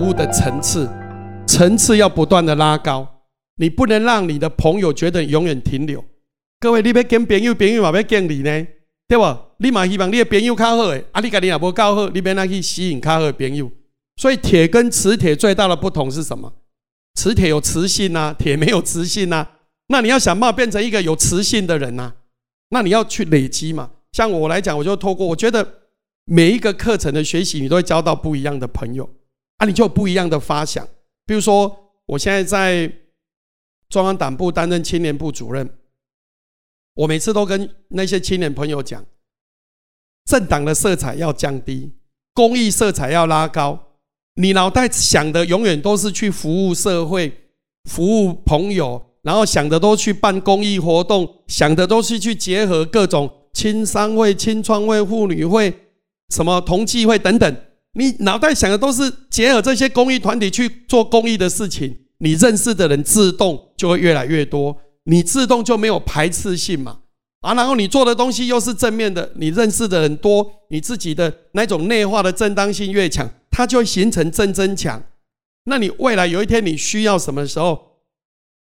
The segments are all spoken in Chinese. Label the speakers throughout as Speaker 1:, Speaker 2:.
Speaker 1: 服务的层次，层次要不断的拉高。你不能让你的朋友觉得永远停留。各位，你要跟朋友，朋友嘛要跟你呢，对不？你嘛希望你的朋友较好诶，啊，你家己也无够好，你免那去吸引较好的朋友。所以铁跟磁铁最大的不同是什么？磁铁有磁性呐，铁没有磁性呐。那你要想办法变成一个有磁性的人呐，那你要去累积嘛。像我来讲，我就透过我觉得每一个课程的学习，你都会交到不一样的朋友啊，你就有不一样的发想。比如说，我现在在中央党部担任青年部主任，我每次都跟那些青年朋友讲。政党的色彩要降低，公益色彩要拉高。你脑袋想的永远都是去服务社会、服务朋友，然后想的都去办公益活动，想的都是去结合各种青商会、青创会、妇女会、什么同济会等等。你脑袋想的都是结合这些公益团体去做公益的事情，你认识的人自动就会越来越多，你自动就没有排斥性嘛。啊，然后你做的东西又是正面的，你认识的人多，你自己的那种内化的正当性越强，它就会形成正增强。那你未来有一天你需要什么时候，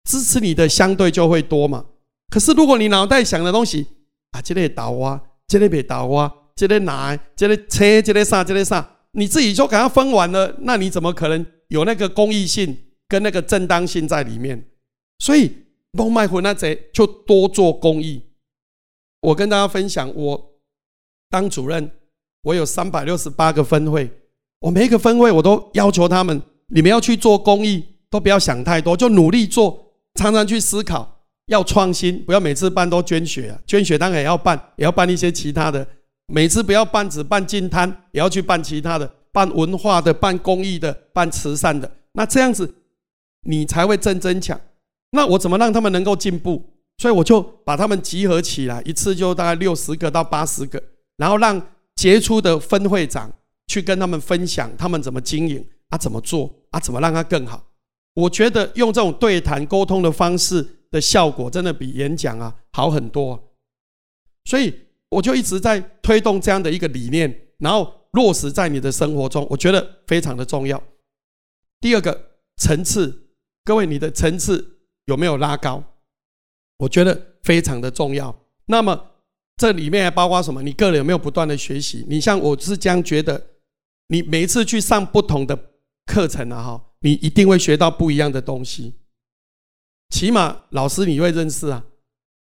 Speaker 1: 支持你的相对就会多嘛。可是如果你脑袋想的东西啊，这里倒啊，这里别倒啊，这里拿，这里车，这里啥，这里上，你自己就给他分完了，那你怎么可能有那个公益性跟那个正当性在里面？所以弄麦混那贼就多做公益。我跟大家分享，我当主任，我有三百六十八个分会，我每一个分会我都要求他们，你们要去做公益，都不要想太多，就努力做，常常去思考，要创新，不要每次办都捐血啊，捐血当然也要办，也要办一些其他的，每次不要办只办金摊，也要去办其他的，办文化的，办公益的，办慈善的，那这样子你才会正增强。那我怎么让他们能够进步？所以我就把他们集合起来，一次就大概六十个到八十个，然后让杰出的分会长去跟他们分享他们怎么经营啊，怎么做啊，怎么让他更好。我觉得用这种对谈沟通的方式的效果，真的比演讲啊好很多。所以我就一直在推动这样的一个理念，然后落实在你的生活中，我觉得非常的重要。第二个层次，各位，你的层次有没有拉高？我觉得非常的重要。那么这里面还包括什么？你个人有没有不断的学习？你像我是这样觉得，你每一次去上不同的课程啊，哈，你一定会学到不一样的东西。起码老师你会认识啊，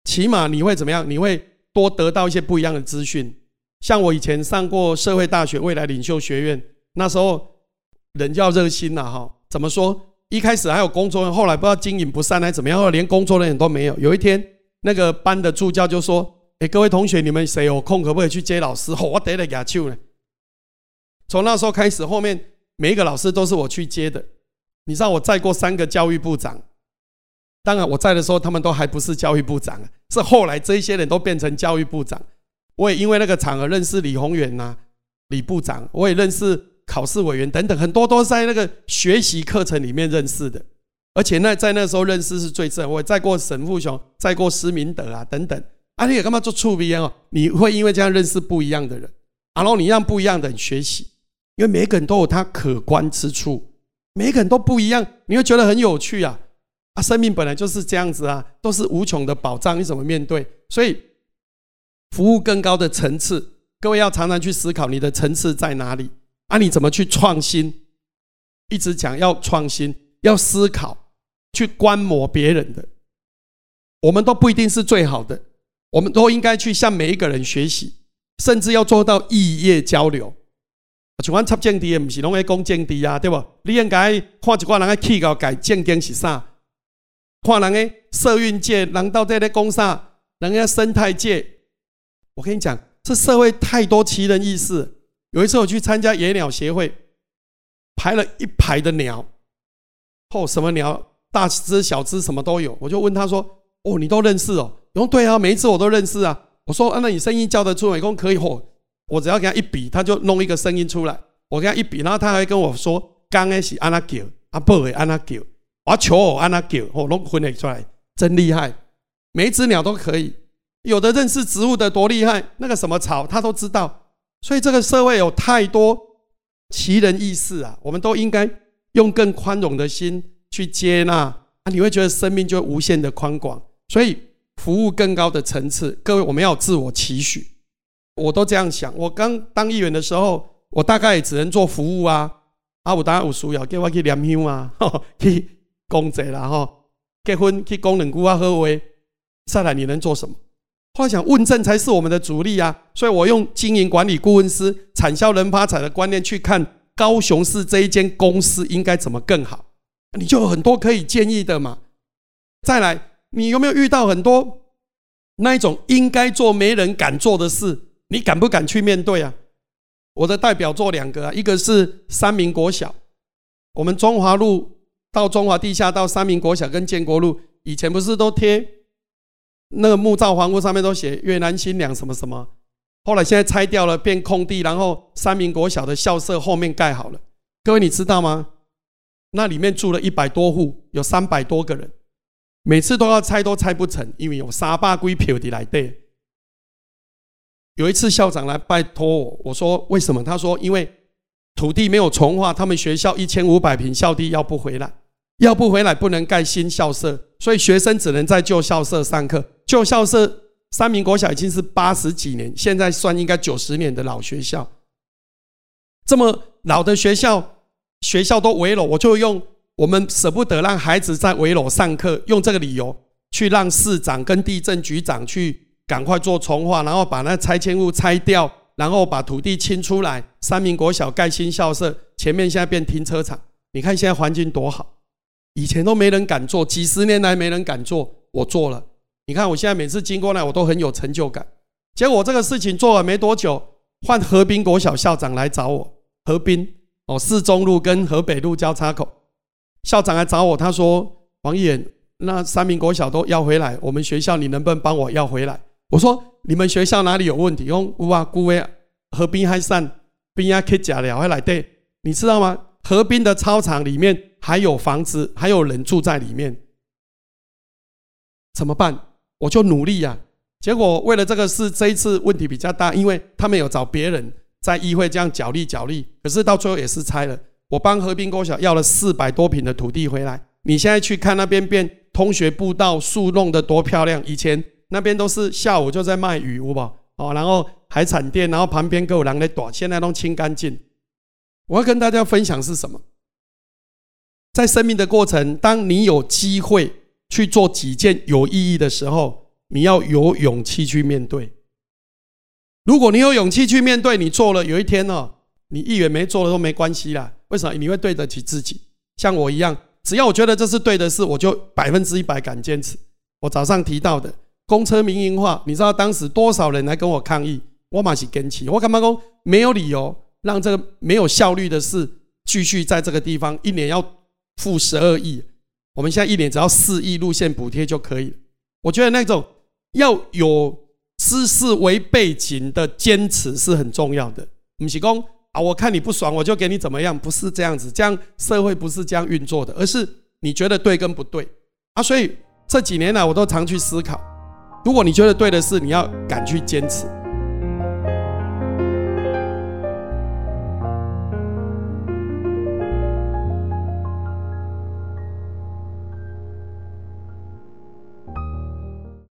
Speaker 1: 起码你会怎么样？你会多得到一些不一样的资讯。像我以前上过社会大学未来领袖学院，那时候人要热心呐，哈，怎么说？一开始还有工作人员，后来不知道经营不善还是怎么样，连工作人员都没有。有一天，那个班的助教就说：“哎，各位同学，你们谁有空，可不可以去接老师？” 我得了牙球呢。从那时候开始，后面每一个老师都是我去接的。你知道我再过三个教育部长，当然我在的时候，他们都还不是教育部长，是后来这些人都变成教育部长。我也因为那个场合认识李宏远呐，李部长，我也认识。考试委员等等，很多都是在那个学习课程里面认识的，而且那在那时候认识是最正。我再过沈富雄，再过施明德啊等等，啊，你也干嘛做触鼻哦？你会因为这样认识不一样的人，然后你让不一样的人学习，因为每个人都有他可观之处，每个人都不一样，你会觉得很有趣啊！啊，生命本来就是这样子啊，都是无穷的宝藏，你怎么面对？所以，服务更高的层次，各位要常常去思考你的层次在哪里。啊，你怎么去创新？一直讲要创新，要思考，去观摩别人的。我们都不一定是最好的，我们都应该去向每一个人学习，甚至要做到异业交流。像阮插政地，不是拢在讲政地啊，对不？你应该看一寡人的气候改政经是啥？看人的社运界，人到底在讲啥？人家生态界，我跟你讲，这社会太多奇人异事。有一次我去参加野鸟协会，排了一排的鸟，哦，什么鸟，大只小只什么都有。我就问他说：“哦，你都认识哦？”我说：“对啊，每一次我都认识啊。”我说：“啊，那你声音叫得出来？”公可以吼，我只要给他一比，他就弄一个声音出来。我给他一比，然后他还跟我说：“刚开始安那叫，阿伯会安那叫，我求我安那叫，我，弄分类出来，真厉害。每一只鸟都可以，有的认识植物的多厉害，那个什么草他都知道。”所以这个社会有太多奇人异事啊，我们都应该用更宽容的心去接纳啊，你会觉得生命就无限的宽广。所以服务更高的层次，各位我们要自我期许。我都这样想。我刚当议员的时候，我大概只能做服务啊，啊，我当然有需要，给我去念香啊，去公仔啦，哈，结婚去供人姑啊，喝威。再来，你能做什么？后来想问政才是我们的主力啊，所以我用经营管理顾问师、产销人发财的观念去看高雄市这一间公司应该怎么更好，你就有很多可以建议的嘛。再来，你有没有遇到很多那一种应该做没人敢做的事？你敢不敢去面对啊？我的代表作两个啊，一个是三民国小，我们中华路到中华地下到三民国小跟建国路，以前不是都贴那个木造房屋上面都写越南新娘什么什么，后来现在拆掉了变空地，然后三民国小的校舍后面盖好了。各位你知道吗？那里面住了一百多户，有三百多个人，每次都要拆都拆不成，因为有沙坝龟票的来对。有一次校长来拜托我，我说为什么？他说因为土地没有重划，他们学校一千五百平校地要不回来，要不回来不能盖新校舍，所以学生只能在旧校舍上课。旧校舍三民国小已经是八十几年，现在算应该九十年的老学校。这么老的学校，学校都围楼，我就用我们舍不得让孩子在围楼上课，用这个理由去让市长跟地震局长去。赶快做重划，然后把那拆迁物拆掉，然后把土地清出来。三民国小盖新校舍，前面现在变停车场。你看现在环境多好，以前都没人敢做，几十年来没人敢做，我做了。你看我现在每次经过那，我都很有成就感。结果这个事情做了没多久，换河滨国小校长来找我。河滨哦，四中路跟河北路交叉口，校长来找我，他说：“王远，那三民国小都要回来，我们学校你能不能帮我要回来？”我说：你们学校哪里有问题？用乌啊、古威河滨还散，滨啊可以假了，还来对，你知道吗？河滨的操场里面还有房子，还有人住在里面，怎么办？我就努力呀。结果为了这个事，这一次问题比较大，因为他们有找别人在议会这样角力角力，可是到最后也是拆了。我帮和平国小要了四百多平的土地回来。你现在去看那边变通学步道，树弄得多漂亮，以前。那边都是下午就在卖鱼，有吧？哦，然后海产店，然后旁边各有人在躲，现在都清干净。我要跟大家分享是什么？在生命的过程，当你有机会去做几件有意义的时候，你要有勇气去面对。如果你有勇气去面对，你做了，有一天哦，你一元没做了都没关系啦。为什么？你会对得起自己。像我一样，只要我觉得这是对的事，我就百分之一百敢坚持。我早上提到的。公车民营化，你知道当时多少人来跟我抗议？我马是跟起，我干嘛讲没有理由让这个没有效率的事继续在这个地方一年要负十二亿，我们现在一年只要四亿路线补贴就可以。我觉得那种要有知识为背景的坚持是很重要的。不是讲啊，我看你不爽我就给你怎么样，不是这样子，这样社会不是这样运作的，而是你觉得对跟不对啊。所以这几年来我都常去思考。如果你觉得对的事，你要敢去坚持。